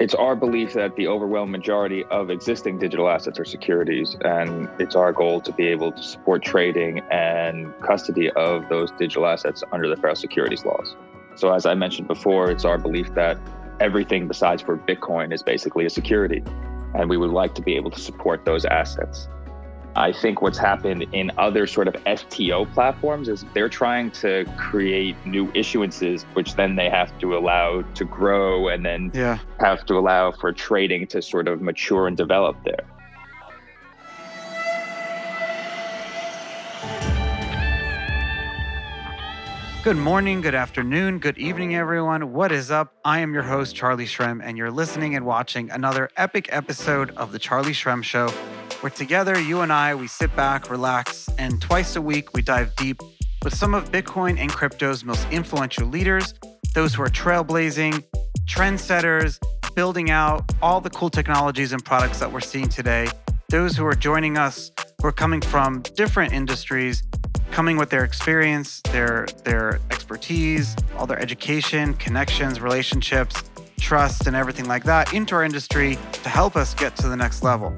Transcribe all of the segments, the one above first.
It's our belief that the overwhelming majority of existing digital assets are securities, and it's our goal to be able to support trading and custody of those digital assets under the federal securities laws. So, as I mentioned before, it's our belief that everything besides for Bitcoin is basically a security, and we would like to be able to support those assets. I think what's happened in other sort of STO platforms is they're trying to create new issuances, which then they have to allow to grow and then yeah. have to allow for trading to sort of mature and develop there. Good morning, good afternoon, good evening, everyone. What is up? I am your host, Charlie Shrem, and you're listening and watching another epic episode of The Charlie Shrem Show where together, you and I, we sit back, relax, and twice a week we dive deep with some of Bitcoin and crypto's most influential leaders, those who are trailblazing, trendsetters, building out all the cool technologies and products that we're seeing today, those who are joining us who are coming from different industries, coming with their experience, their their expertise, all their education, connections, relationships, trust, and everything like that into our industry to help us get to the next level.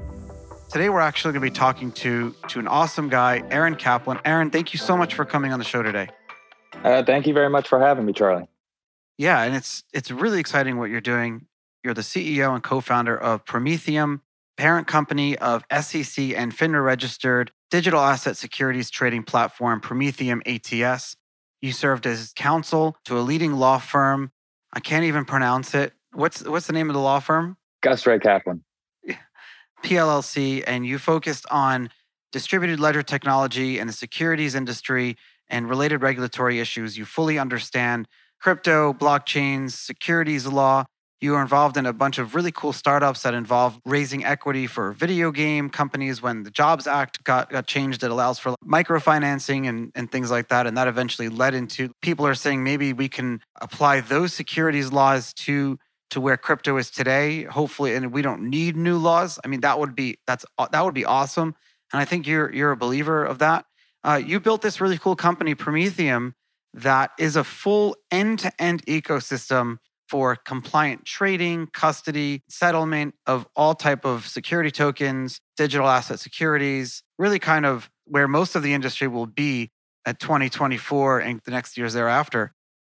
Today, we're actually going to be talking to, to an awesome guy, Aaron Kaplan. Aaron, thank you so much for coming on the show today. Uh, thank you very much for having me, Charlie. Yeah, and it's it's really exciting what you're doing. You're the CEO and co-founder of Prometheum, parent company of SEC and FINRA registered digital asset securities trading platform Prometheum ATS. You served as counsel to a leading law firm. I can't even pronounce it. What's what's the name of the law firm? Gusrae Kaplan. PLLC and you focused on distributed ledger technology and the securities industry and related regulatory issues. You fully understand crypto, blockchains, securities law. You are involved in a bunch of really cool startups that involve raising equity for video game companies when the Jobs Act got, got changed that allows for microfinancing and, and things like that. And that eventually led into people are saying maybe we can apply those securities laws to to where crypto is today hopefully and we don't need new laws i mean that would be that's that would be awesome and i think you're you're a believer of that. Uh, you built this really cool company prometheum that is a full end-to-end ecosystem for compliant trading custody settlement of all type of security tokens digital asset securities really kind of where most of the industry will be at 2024 and the next years thereafter.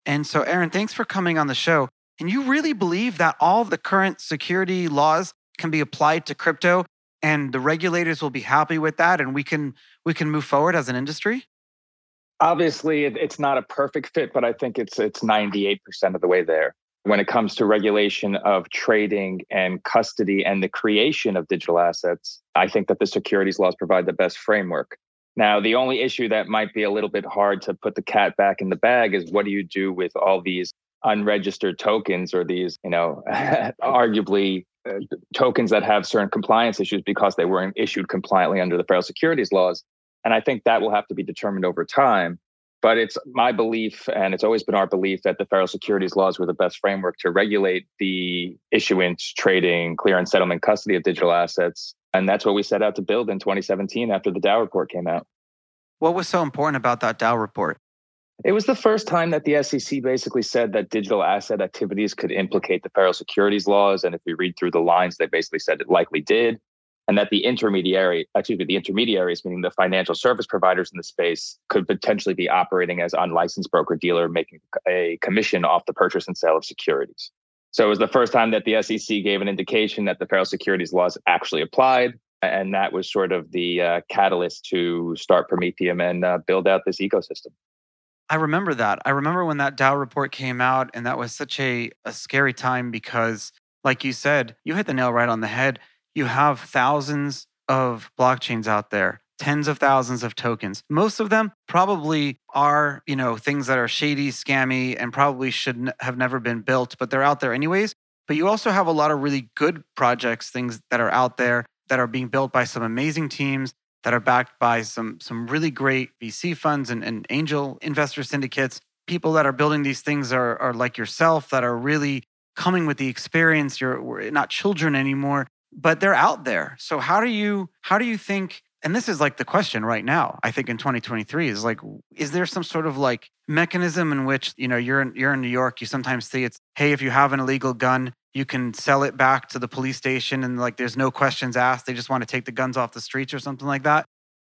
And so aaron thanks for coming on the show and you really believe that all the current security laws can be applied to crypto and the regulators will be happy with that and we can we can move forward as an industry? Obviously, it's not a perfect fit, but I think it's it's 98% of the way there. When it comes to regulation of trading and custody and the creation of digital assets, I think that the securities laws provide the best framework. Now, the only issue that might be a little bit hard to put the cat back in the bag is what do you do with all these unregistered tokens or these, you know, arguably uh, tokens that have certain compliance issues because they weren't issued compliantly under the federal securities laws. And I think that will have to be determined over time. But it's my belief, and it's always been our belief, that the federal securities laws were the best framework to regulate the issuance, trading, clear and settlement custody of digital assets. And that's what we set out to build in 2017 after the DAO report came out. What was so important about that DAO report? It was the first time that the SEC basically said that digital asset activities could implicate the federal securities laws. And if you read through the lines, they basically said it likely did. And that the intermediary, excuse me, the intermediaries, meaning the financial service providers in the space, could potentially be operating as unlicensed broker dealer, making a commission off the purchase and sale of securities. So it was the first time that the SEC gave an indication that the federal securities laws actually applied. And that was sort of the uh, catalyst to start Prometheum and uh, build out this ecosystem. I remember that. I remember when that DAO report came out, and that was such a, a scary time because, like you said, you hit the nail right on the head. You have thousands of blockchains out there, tens of thousands of tokens. Most of them probably are, you know, things that are shady, scammy, and probably should n- have never been built, but they're out there anyways. But you also have a lot of really good projects, things that are out there that are being built by some amazing teams that are backed by some some really great VC funds and, and angel investor syndicates. People that are building these things are, are like yourself that are really coming with the experience. You're not children anymore, but they're out there. So how do you how do you think and this is like the question right now i think in 2023 is like is there some sort of like mechanism in which you know you're in, you're in new york you sometimes see it's hey if you have an illegal gun you can sell it back to the police station and like there's no questions asked they just want to take the guns off the streets or something like that.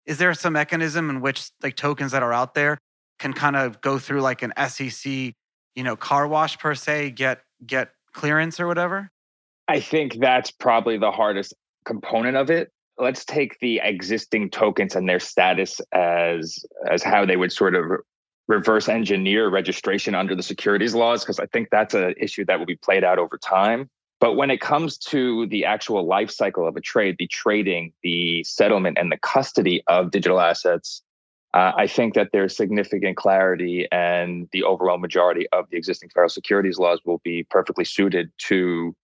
Is there some mechanism in which like tokens that are out there can kind of go through like an sec you know car wash per se get get clearance or whatever? I think that's probably the hardest component of it let's take the existing tokens and their status as as how they would sort of reverse engineer registration under the securities laws because i think that's an issue that will be played out over time. But when it comes to the actual life cycle of a trade the trading the settlement and the custody of digital assets uh, i think that there's significant clarity and the overall majority of the existing federal securities laws will be perfectly suited to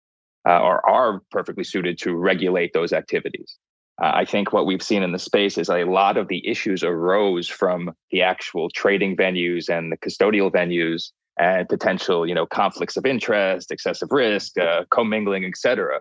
uh, or are perfectly suited to regulate those activities uh, I think what we've seen in the space is a lot of the issues arose from the actual trading venues and the custodial venues and potential, you know, conflicts of interest, excessive risk, uh, commingling, et cetera.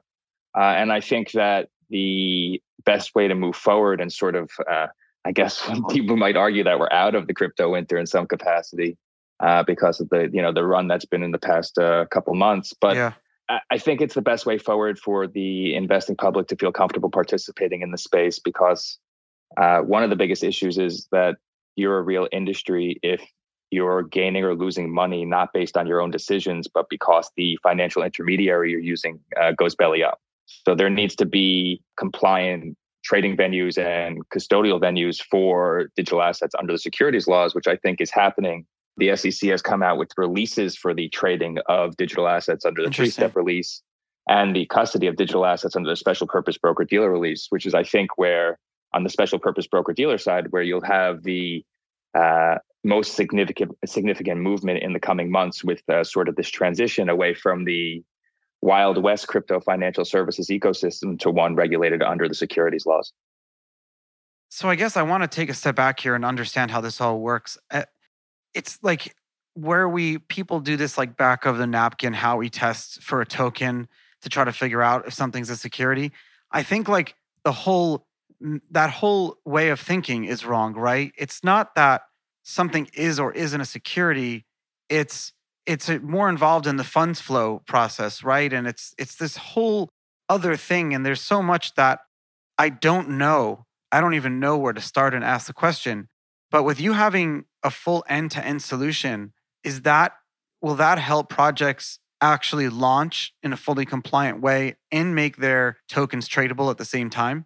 Uh, and I think that the best way to move forward and sort of, uh, I guess people might argue that we're out of the crypto winter in some capacity uh, because of the, you know, the run that's been in the past uh, couple months. But yeah. I think it's the best way forward for the investing public to feel comfortable participating in the space because uh, one of the biggest issues is that you're a real industry if you're gaining or losing money not based on your own decisions, but because the financial intermediary you're using uh, goes belly up. So there needs to be compliant trading venues and custodial venues for digital assets under the securities laws, which I think is happening the SEC has come out with releases for the trading of digital assets under the three step release and the custody of digital assets under the special purpose broker dealer release, which is, I think, where on the special purpose broker dealer side, where you'll have the uh, most significant significant movement in the coming months with uh, sort of this transition away from the wild west crypto financial services ecosystem to one regulated under the securities laws. So I guess I want to take a step back here and understand how this all works. It's like where we people do this like back of the napkin how we test for a token to try to figure out if something's a security. I think like the whole that whole way of thinking is wrong right? It's not that something is or isn't a security. It's it's more involved in the funds flow process right? And it's it's this whole other thing and there's so much that i don't know. I don't even know where to start and ask the question. But with you having a full end-to-end solution, is that will that help projects actually launch in a fully compliant way and make their tokens tradable at the same time?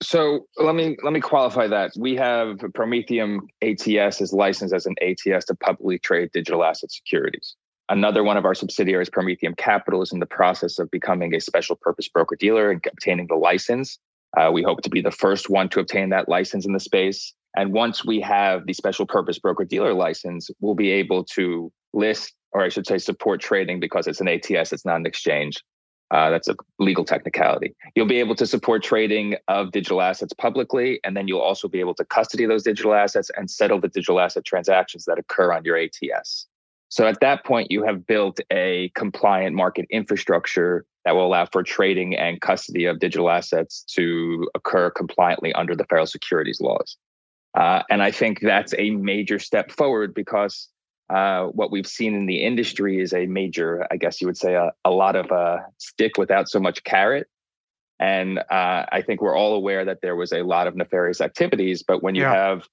So let me let me qualify that. We have Prometheum ATS is licensed as an ATS to publicly trade digital asset securities. Another one of our subsidiaries, Prometheum Capital, is in the process of becoming a special purpose broker dealer and obtaining the license. Uh, we hope to be the first one to obtain that license in the space. And once we have the special purpose broker dealer license, we'll be able to list, or I should say, support trading because it's an ATS, it's not an exchange. Uh, that's a legal technicality. You'll be able to support trading of digital assets publicly, and then you'll also be able to custody those digital assets and settle the digital asset transactions that occur on your ATS. So at that point, you have built a compliant market infrastructure that will allow for trading and custody of digital assets to occur compliantly under the federal securities laws. Uh, and I think that's a major step forward because uh, what we've seen in the industry is a major, I guess you would say, a, a lot of uh, stick without so much carrot. And uh, I think we're all aware that there was a lot of nefarious activities. But when you yeah. have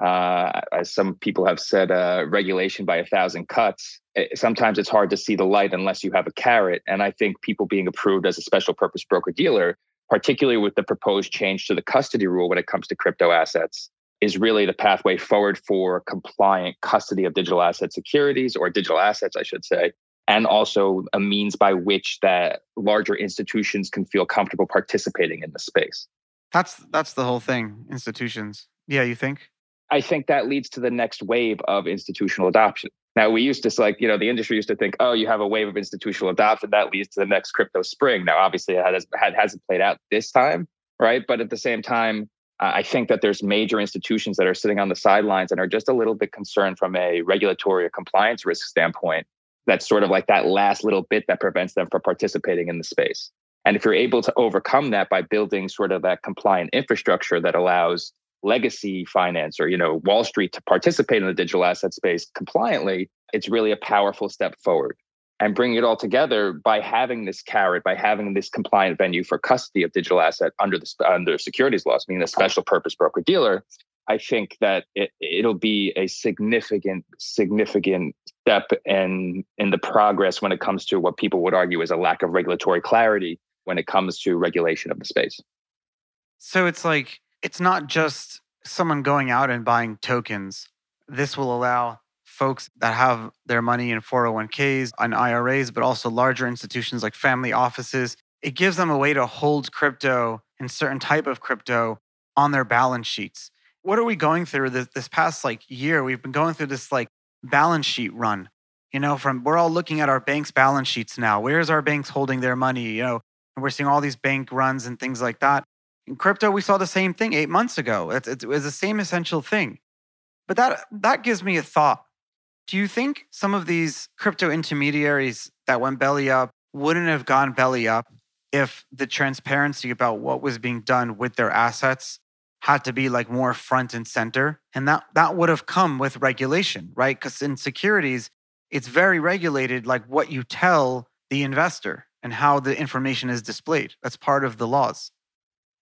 uh, as some people have said, uh, regulation by a thousand cuts. It, sometimes it's hard to see the light unless you have a carrot. And I think people being approved as a special purpose broker dealer, particularly with the proposed change to the custody rule when it comes to crypto assets, is really the pathway forward for compliant custody of digital asset securities or digital assets, I should say, and also a means by which that larger institutions can feel comfortable participating in the space. That's that's the whole thing. Institutions. Yeah, you think? I think that leads to the next wave of institutional adoption. Now, we used to like, you know, the industry used to think, oh, you have a wave of institutional adoption that leads to the next crypto spring. Now, obviously, it has, hasn't played out this time, right? But at the same time, I think that there's major institutions that are sitting on the sidelines and are just a little bit concerned from a regulatory or compliance risk standpoint. That's sort of like that last little bit that prevents them from participating in the space. And if you're able to overcome that by building sort of that compliant infrastructure that allows legacy finance or you know Wall Street to participate in the digital asset space compliantly, it's really a powerful step forward. And bringing it all together by having this carrot, by having this compliant venue for custody of digital asset under the under securities laws, meaning a special purpose broker dealer, I think that it, it'll be a significant, significant step in in the progress when it comes to what people would argue is a lack of regulatory clarity when it comes to regulation of the space. So it's like it's not just someone going out and buying tokens. This will allow folks that have their money in 401ks and IRAs, but also larger institutions like family offices. It gives them a way to hold crypto and certain type of crypto on their balance sheets what are we going through this, this past like year? We've been going through this like balance sheet run. You know, from we're all looking at our bank's balance sheets now. Where's our banks holding their money? You know, and we're seeing all these bank runs and things like that. In crypto, we saw the same thing eight months ago. It's, it was the same essential thing. But that that gives me a thought. Do you think some of these crypto intermediaries that went belly up wouldn't have gone belly up if the transparency about what was being done with their assets had to be like more front and center? And that that would have come with regulation right? Because in securities it's very regulated like what you tell the investor and how the information is displayed. That's part of the laws.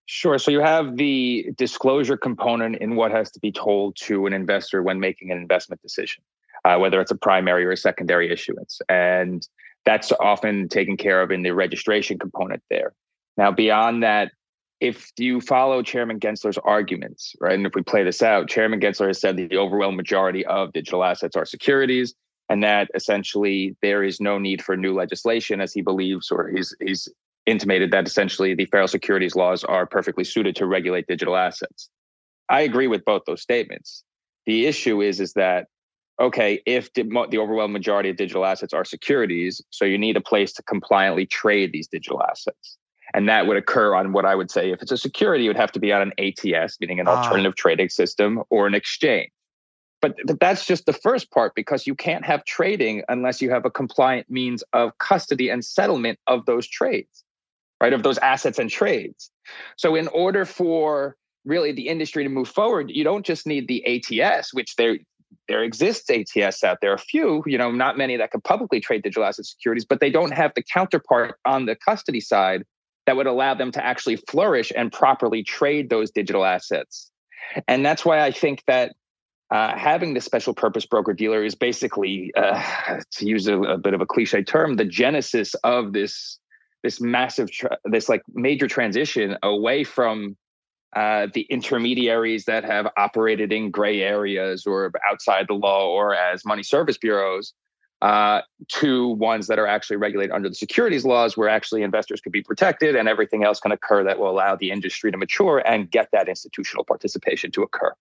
Sure. So you have the disclosure component in what has to be told to an investor when making an investment decision, uh, whether it's a primary or a secondary issuance. And that's often taken care of in the registration component there. Now, beyond that, if you follow Chairman Gensler's arguments, right, and if we play this out, Chairman Gensler has said that the overwhelming majority of digital assets are securities, and that essentially there is no need for new legislation, as he believes, or he's he's intimated that essentially the federal securities laws are perfectly suited to regulate digital assets. I agree with both those statements. The issue is is that okay, if the, the overwhelming majority of digital assets are securities, so you need a place to compliantly trade these digital assets. And that would occur on what I would say if it's a security, it would have to be on an ATS, meaning an ah. alternative trading system or an exchange. But, but that's just the first part because you can't have trading unless you have a compliant means of custody and settlement of those trades, right? Of those assets and trades. So, in order for really the industry to move forward, you don't just need the ATS, which there there exists ATS out there, a few, you know, not many that can publicly trade digital asset securities, but they don't have the counterpart on the custody side that would allow them to actually flourish and properly trade those digital assets. And that's why I think that uh, having the special purpose broker dealer is basically, uh, to use a, a, bit of a cliche term, the genesis of this this massive, tra- this like major transition away from uh, the intermediaries that have operated in gray areas or outside the law or as money service bureaus uh, to ones that are actually regulated under the securities laws, where actually investors could be protected and everything else can occur that will allow the industry to mature and get that institutional participation to occur.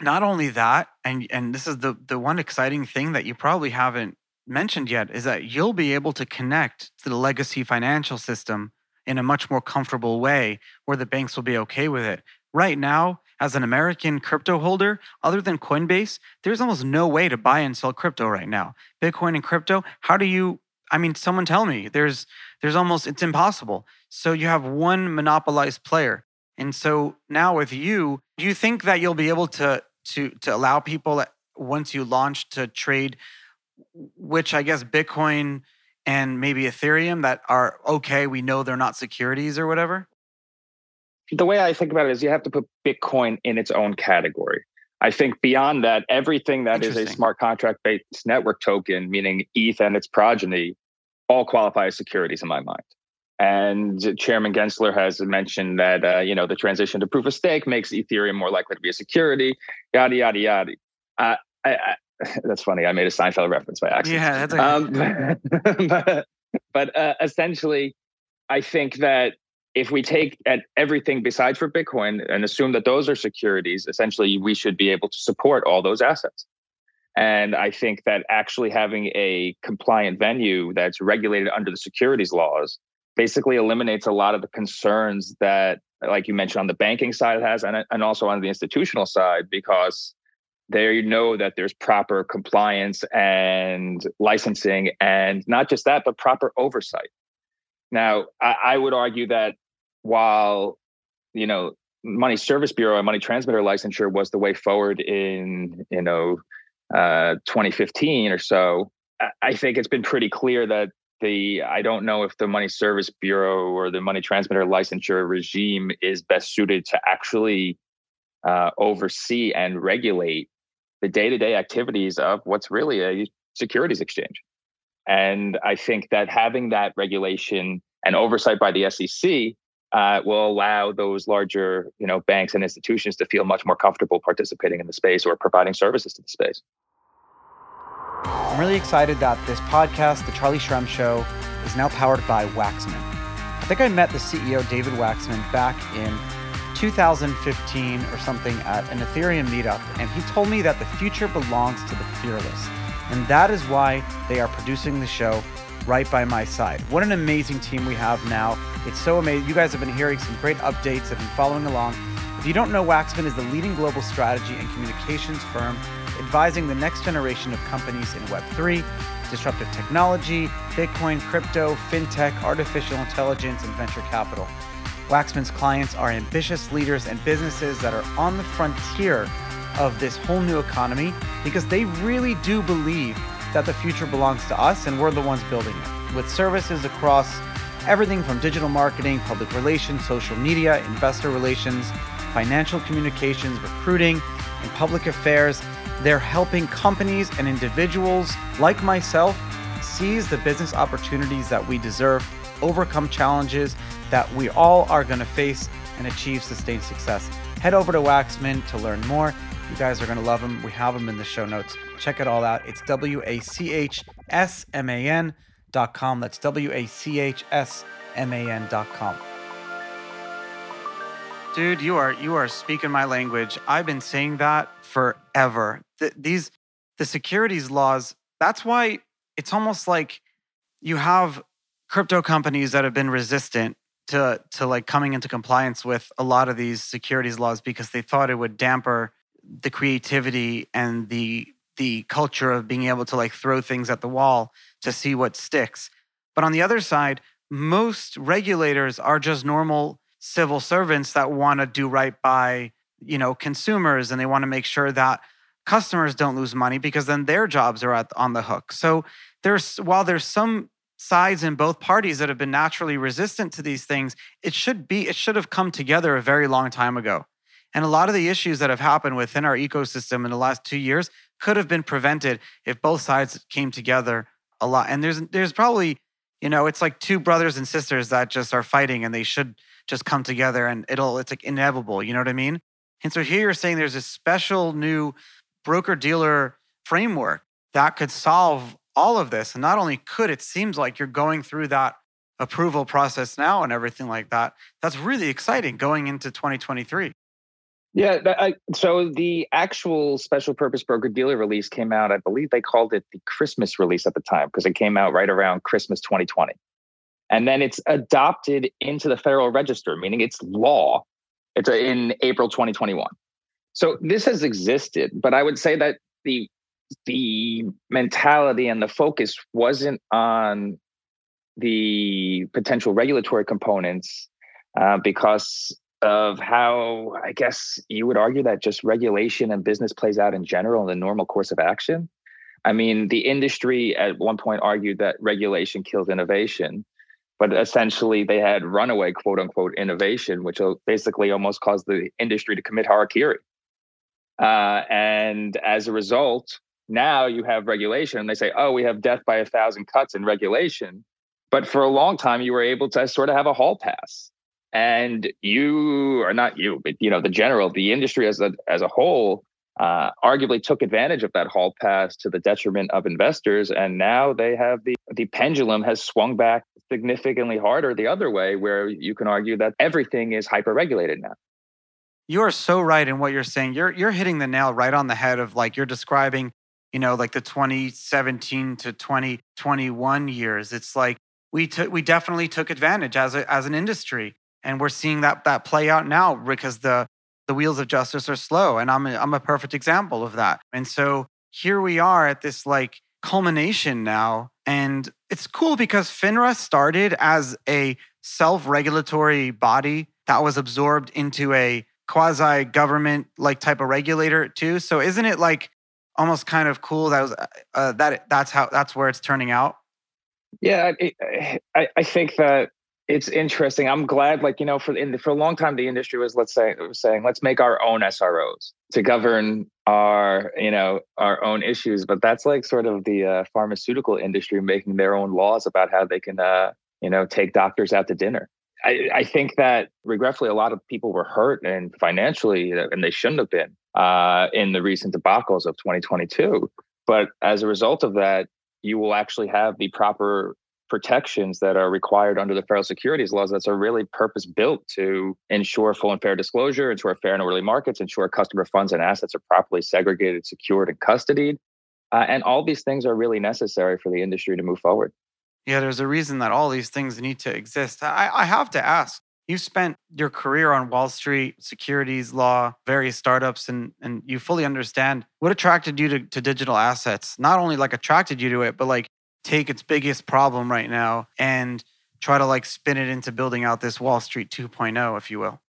Not only that, and and this is the the one exciting thing that you probably haven't mentioned yet is that you'll be able to connect to the legacy financial system in a much more comfortable way where the banks will be okay with it. Right now, as an American crypto holder, other than Coinbase, there's almost no way to buy and sell crypto right now. Bitcoin and crypto, how do you I mean, someone tell me. There's there's almost it's impossible. So you have one monopolized player. And so now with you, do you think that you'll be able to to to allow people once you launch to trade which I guess Bitcoin and maybe Ethereum that are okay, we know they're not securities or whatever? the way I think about it is you have to put Bitcoin in its own category. I think beyond that, everything that is a smart contract based network token, meaning ETH and its progeny, all qualify as securities in my mind. And Chairman Gensler has mentioned that uh, you know the transition to proof of stake makes Ethereum more likely to be a security. Yada yada yada. Uh, I, I, that's funny. I made a Seinfeld reference by accident. Yeah, that's okay. um, but, but uh, essentially, I think that if we take at everything besides for Bitcoin and assume that those are securities, essentially we should be able to support all those assets. And I think that actually having a compliant venue that's regulated under the securities laws basically eliminates a lot of the concerns that, like you mentioned, on the banking side it has, and, and also on the institutional side, because there you know that there's proper compliance and licensing, and not just that, but proper oversight. Now, I, I would argue that while you know money service bureau and money transmitter licensure was the way forward in you know uh, 2015 or so i think it's been pretty clear that the i don't know if the money service bureau or the money transmitter licensure regime is best suited to actually uh, oversee and regulate the day-to-day activities of what's really a securities exchange and i think that having that regulation and oversight by the sec uh, will allow those larger, you know, banks and institutions to feel much more comfortable participating in the space or providing services to the space. I'm really excited that this podcast, The Charlie Shrem Show, is now powered by Wachsman. I think I met the CEO, David Wachsman, back in 2015 or something at an Ethereum meetup, and he told me that the future belongs to the fearless. And that is why they are producing the show right by my side. What an amazing team we have now. It's so amazing. You guys have been hearing some great updates, have been following along. If you don't know, Wachsman is the leading global strategy and communications firm advising the next generation of companies in Web3, disruptive technology, Bitcoin, crypto, fintech, artificial intelligence, and venture capital. Wachsman's clients are ambitious leaders and businesses that are on the frontier of this whole new economy because they really do believe that the future belongs to us and we're the ones building it. With services across everything from digital marketing, public relations, social media, investor relations, financial communications, recruiting, and public affairs, they're helping companies and individuals like myself seize the business opportunities that we deserve, overcome challenges that we all are going to face, and achieve sustained success. Head over to Wachsman to learn more. You guys are going to love them. We have them in the show notes. Check it all out. It's W A C H S M A N dot com. That's W A C H S M A N dot com. Dude, you are you are speaking my language. I've been saying that forever. The, these the securities laws. That's why it's almost like you have crypto companies that have been resistant to to like coming into compliance with a lot of these securities laws because they thought it would damper the creativity and the the culture of being able to like throw things at the wall to see what sticks. But on the other side, most regulators are just normal civil servants that want to do right by, you know, consumers and they want to make sure that customers don't lose money because then their jobs are at, on the hook. So there's while there's some sides in both parties that have been naturally resistant to these things, it should be it should have come together a very long time ago. And a lot of the issues that have happened within our ecosystem in the last two years could have been prevented if both sides came together a lot. And there's there's probably, you know, it's like two brothers and sisters that just are fighting and they should just come together and it'll it's like inevitable. You know what I mean? And so here you're saying there's a special new broker dealer framework that could solve all of this. And not only could, it seems like you're going through that approval process now and everything like that. That's really exciting going into 2023. Yeah, I, so the actual special purpose broker dealer release came out. I believe they called it the Christmas release at the time because it came out right around Christmas 2020, and then it's adopted into the Federal Register, meaning it's law. It's in April 2021. So this has existed, but I would say that the the mentality and the focus wasn't on the potential regulatory components uh, because of how I guess you would argue that just regulation and business plays out in general in the normal course of action. I mean, the industry at one point argued that regulation kills innovation, but essentially they had runaway quote unquote innovation, which basically almost caused the industry to commit harakiri. Uh, and as a result, now you have regulation and they say, oh, we have death by a thousand cuts in regulation. But for a long time, you were able to sort of have a hall pass. And you are not you but you know the general the industry as a as a whole uh, arguably took advantage of that hall pass to the detriment of investors. And now they have the the pendulum has swung back significantly harder the other way where you can argue that everything is hyper regulated now. You are so right in what you're saying. You're you're hitting the nail right on the head of like you're describing you know like the 2017 to 2021 years it's like we took we definitely took advantage as a, as an industry and we're seeing that that play out now because the the wheels of justice are slow and i'm a, I'm a perfect example of that and so here we are at this like culmination now And it's cool because FINRA started as a self regulatory body that was absorbed into a quasi government like type of regulator too. So isn't it like almost kind of cool that was uh, uh that that's how that's where it's turning out? Yeah, I, I think that it's interesting. I'm glad, like you know, for in, for a long time, the industry was let's say was saying let's make our own SROs to govern our you know our own issues. But that's like sort of the uh, pharmaceutical industry making their own laws about how they can uh, you know take doctors out to dinner. I, I think that regretfully, a lot of people were hurt and financially, and they shouldn't have been uh, in the recent debacles of 2022. But as a result of that, you will actually have the proper protections that are required under the federal securities laws that's are really purpose built to ensure full and fair disclosure, ensure fair and orderly markets, ensure customer funds and assets are properly segregated, secured, and custodied. Uh, and all these things are really necessary for the industry to move forward. Yeah, there's a reason that all these things need to exist. I, I have to ask you spent your career on Wall Street, securities law, various startups, and, and you fully understand what attracted you to, to digital assets. Not only like attracted you to it, but like take its biggest problem right now and try to like spin it into building out this Wall Street 2.0, if you will.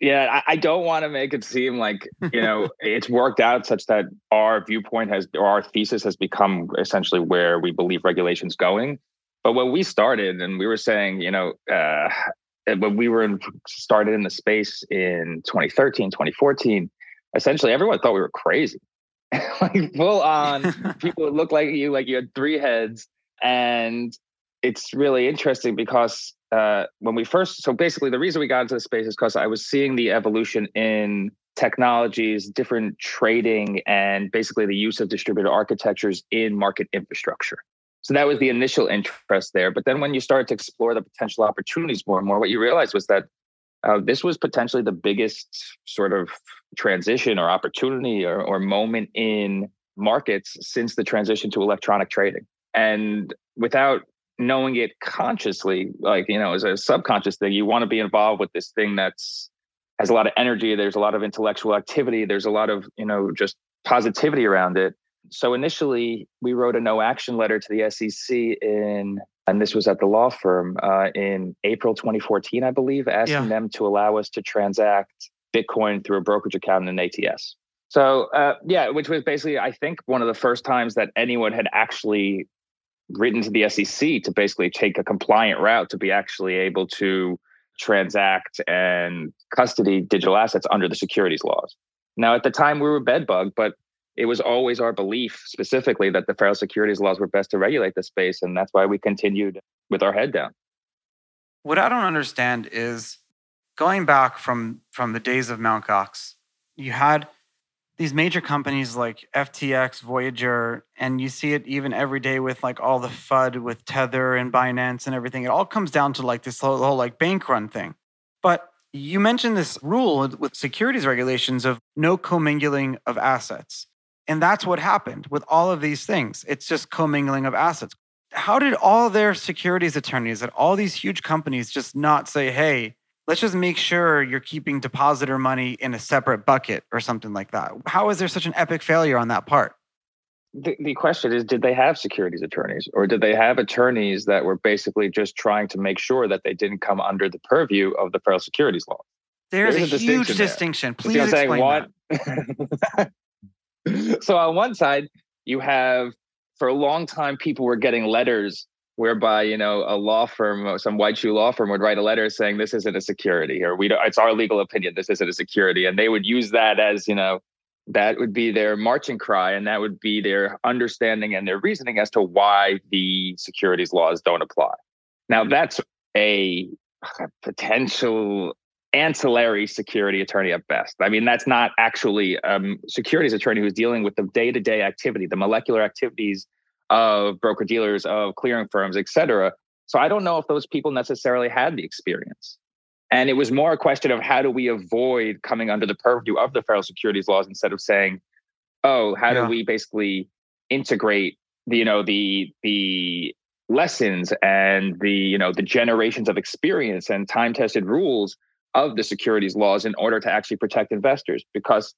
Yeah, I don't want to make it seem like, you know, it's worked out such that our viewpoint has or our thesis has become essentially where we believe regulation's going. But when we started and we were saying, you know, uh, when we were in, started in the space in 2013, 2014, essentially everyone thought we were crazy. like full on people would look like you like you had three heads and it's really interesting because uh, when we first so basically the reason we got into the space is because i was seeing the evolution in technologies different trading and basically the use of distributed architectures in market infrastructure so that was the initial interest there but then when you started to explore the potential opportunities more and more what you realized was that uh, this was potentially the biggest sort of transition or opportunity or, or moment in markets since the transition to electronic trading. And without knowing it consciously, like, you know, as a subconscious thing, you want to be involved with this thing that's has a lot of energy. There's a lot of intellectual activity. There's a lot of, you know, just positivity around it. So initially, we wrote a no action letter to the SEC in and this was at the law firm uh, in April 2014, I believe, asking yeah. them to allow us to transact Bitcoin through a brokerage account in an ATS. So, uh, yeah, which was basically, I think, one of the first times that anyone had actually written to the SEC to basically take a compliant route to be actually able to transact and custody digital assets under the securities laws. Now, at the time, we were bedbug, but it was always our belief specifically that the federal securities laws were best to regulate the space and that's why we continued with our head down. What i don't understand is going back from from the days of mt. Gox you had these major companies like ftx voyager and you see it even every day with like all the fud with tether and binance and everything. It all comes down to like this whole, whole like bank run thing. But you mentioned this rule with securities regulations of no commingling of assets and that's what happened with all of these things. It's just commingling of assets. How did all their securities attorneys at all these huge companies just not say, hey, let's just make sure you're keeping depositor money in a separate bucket or something like that? How is there such an epic failure on that part? The, the question is did they have securities attorneys or did they have attorneys that were basically just trying to make sure that they didn't come under the purview of the federal securities law? There's, There's a, a, huge distinction. distinction. Please explain that. so on one side, you have for a long time people were getting letters whereby you know a law firm, uh, some white shoe law firm, would write a letter saying this isn't a security, or we don't, it's our legal opinion this isn't a security, and they would use that as you know that would be their marching cry, and that would be their understanding and their reasoning as to why the securities laws don't apply. Now mm-hmm. that's a potential ancillary security attorney at best. I mean, that's not actually a um, securities attorney who's dealing with the day to day activity, the molecular activities of broker dealers, of clearing firms, et cetera. So I don't know if those people necessarily had the experience. And it was more a question of how do we avoid coming under the purview of the federal securities laws instead of saying, oh, how yeah. do we basically integrate the, you know, the the lessons and the, you know, the generations of experience and time tested rules of the securities laws in order to actually protect investors because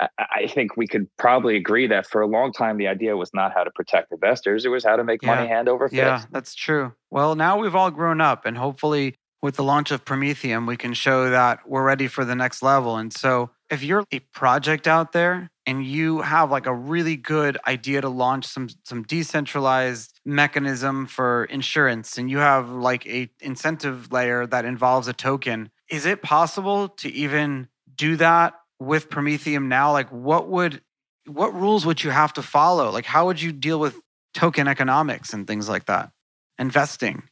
I think we could probably agree that for a long time the idea was not how to protect investors; it was how to make Yeah. money hand over fist. Yeah, that's true. Well, now we've all grown up, and hopefully, with the launch of Prometheum, we can show that we're ready for the next level. And so, if you're a project out there and you have like a really good idea to launch some some decentralized mechanism for insurance, and you have like a incentive layer that involves a token, is it possible to even do that with Prometheum now? Like, what would what rules would you have to follow? Like, how would you deal with token economics and things like that? Investing.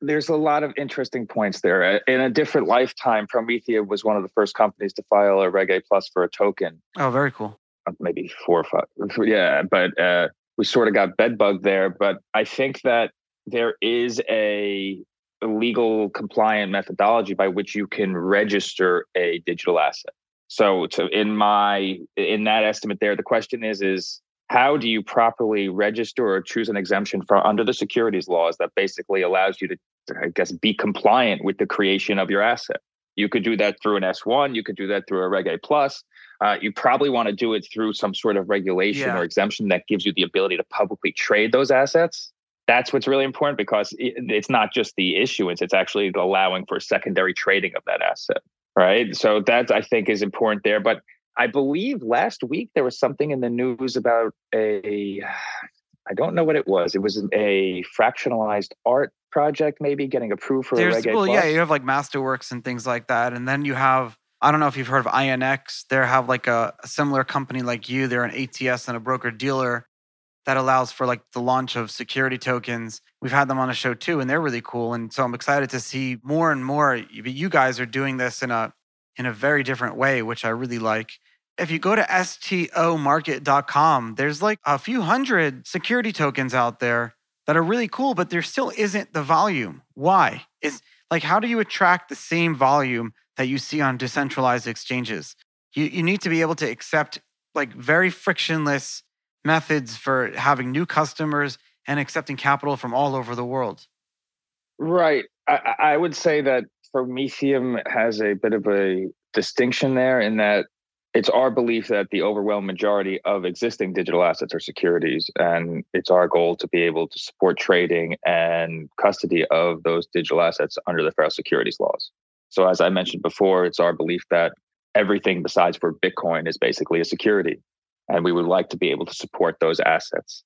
There's a lot of interesting points there. Uh, In a different lifetime, Prometheum was one of the first companies to file a Reg A Plus for a token. Oh, very cool. uh, maybe four or five. Yeah, but uh, we sort of got bed bugged there. But I think that there is a legal compliant methodology by which you can register a digital asset. So, to in my in that estimate there, the question is is how do you properly register or choose an exemption for under the securities laws that basically allows you to, I guess, be compliant with the creation of your asset? You could do that through an S1. You could do that through a Reg A plus. Uh, you probably want to do it through some sort of regulation Yeah. or exemption that gives you the ability to publicly trade those assets. That's what's really important because it's not just the issuance; it's actually allowing for secondary trading of that asset, right? So that I think is important there. But I believe last week there was something in the news about a I don't know what it was. It was a fractionalized art project, maybe getting approved for a There's A well, yeah, you have like Masterworks and things like that, and then you have I don't know if you've heard of INX. They have like a, a similar company like you. They're an ATS and a broker dealer that allows for like the launch of security tokens. We've had them on a show too, and they're really cool. And so I'm excited to see more and more. You you guys are doing this in a in a very different way, which I really like. If you go to stomarket.com, there's like a few hundred security tokens out there that are really cool, but there still isn't the volume. Why? Is like how do you attract the same volume that you see on decentralized exchanges? You you need to be able to accept like very frictionless methods for having new customers and accepting capital from all over the world. Right. I, I would say that Prometheum has a bit of a distinction there in that it's our belief that the overwhelming majority of existing digital assets are securities, and it's our goal to be able to support trading and custody of those digital assets under the federal securities laws. So, as I mentioned before, it's our belief that everything besides for Bitcoin is basically a security, and we would like to be able to support those assets.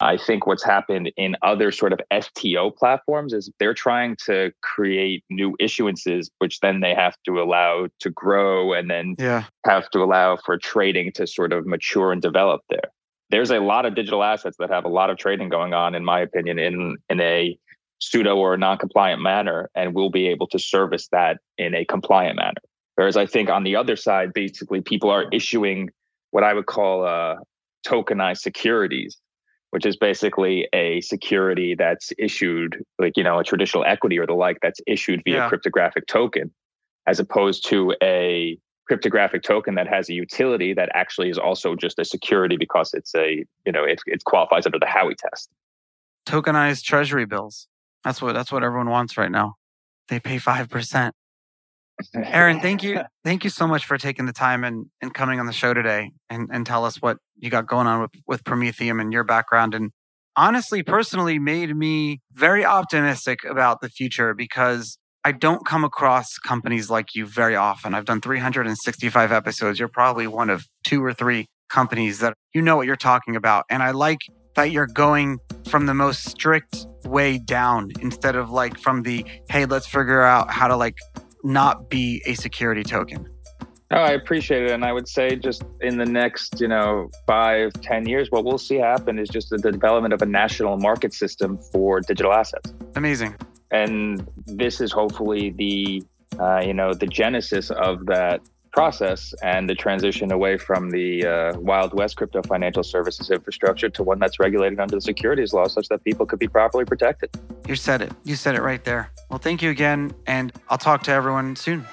I think what's happened in other sort of STO platforms is they're trying to create new issuances, which then they have to allow to grow and then Yeah. have to allow for trading to sort of mature and develop there. There's a lot of digital assets that have a lot of trading going on, in my opinion, in, in a pseudo or non-compliant manner, and we'll be able to service that in a compliant manner. Whereas I think on the other side, basically people are issuing what I would call uh, tokenized securities, which is basically a security that's issued, like you know, a traditional equity or the like, that's issued via Yeah. cryptographic token, as opposed to a cryptographic token that has a utility that actually is also just a security because it's a you know it, it qualifies under the Howey test. Tokenized treasury bills. That's what that's what everyone wants right now. They pay 5%. Aaron, thank you. Thank you so much for taking the time and, and coming on the show today and, and tell us what you got going on with, with Prometheum and your background. And honestly, personally, made me very optimistic about the future because I don't come across companies like you very often. I've done 365 episodes. You're probably one of two or three companies that you know what you're talking about. And I like that you're going from the most strict way down instead of like from the, hey, let's figure out how to like not be a security token. Oh, I appreciate it, and I would say just in the next, you know, five, ten years, what we'll see happen is just the development of a national market system for digital assets, Amazing. and this is hopefully the, uh, you know, the genesis of that process and the transition away from the uh, wild west crypto financial services infrastructure to one that's regulated under the securities law, such that people could be properly protected. You said it. You said it right there. Well, thank you again. And I'll talk to everyone soon.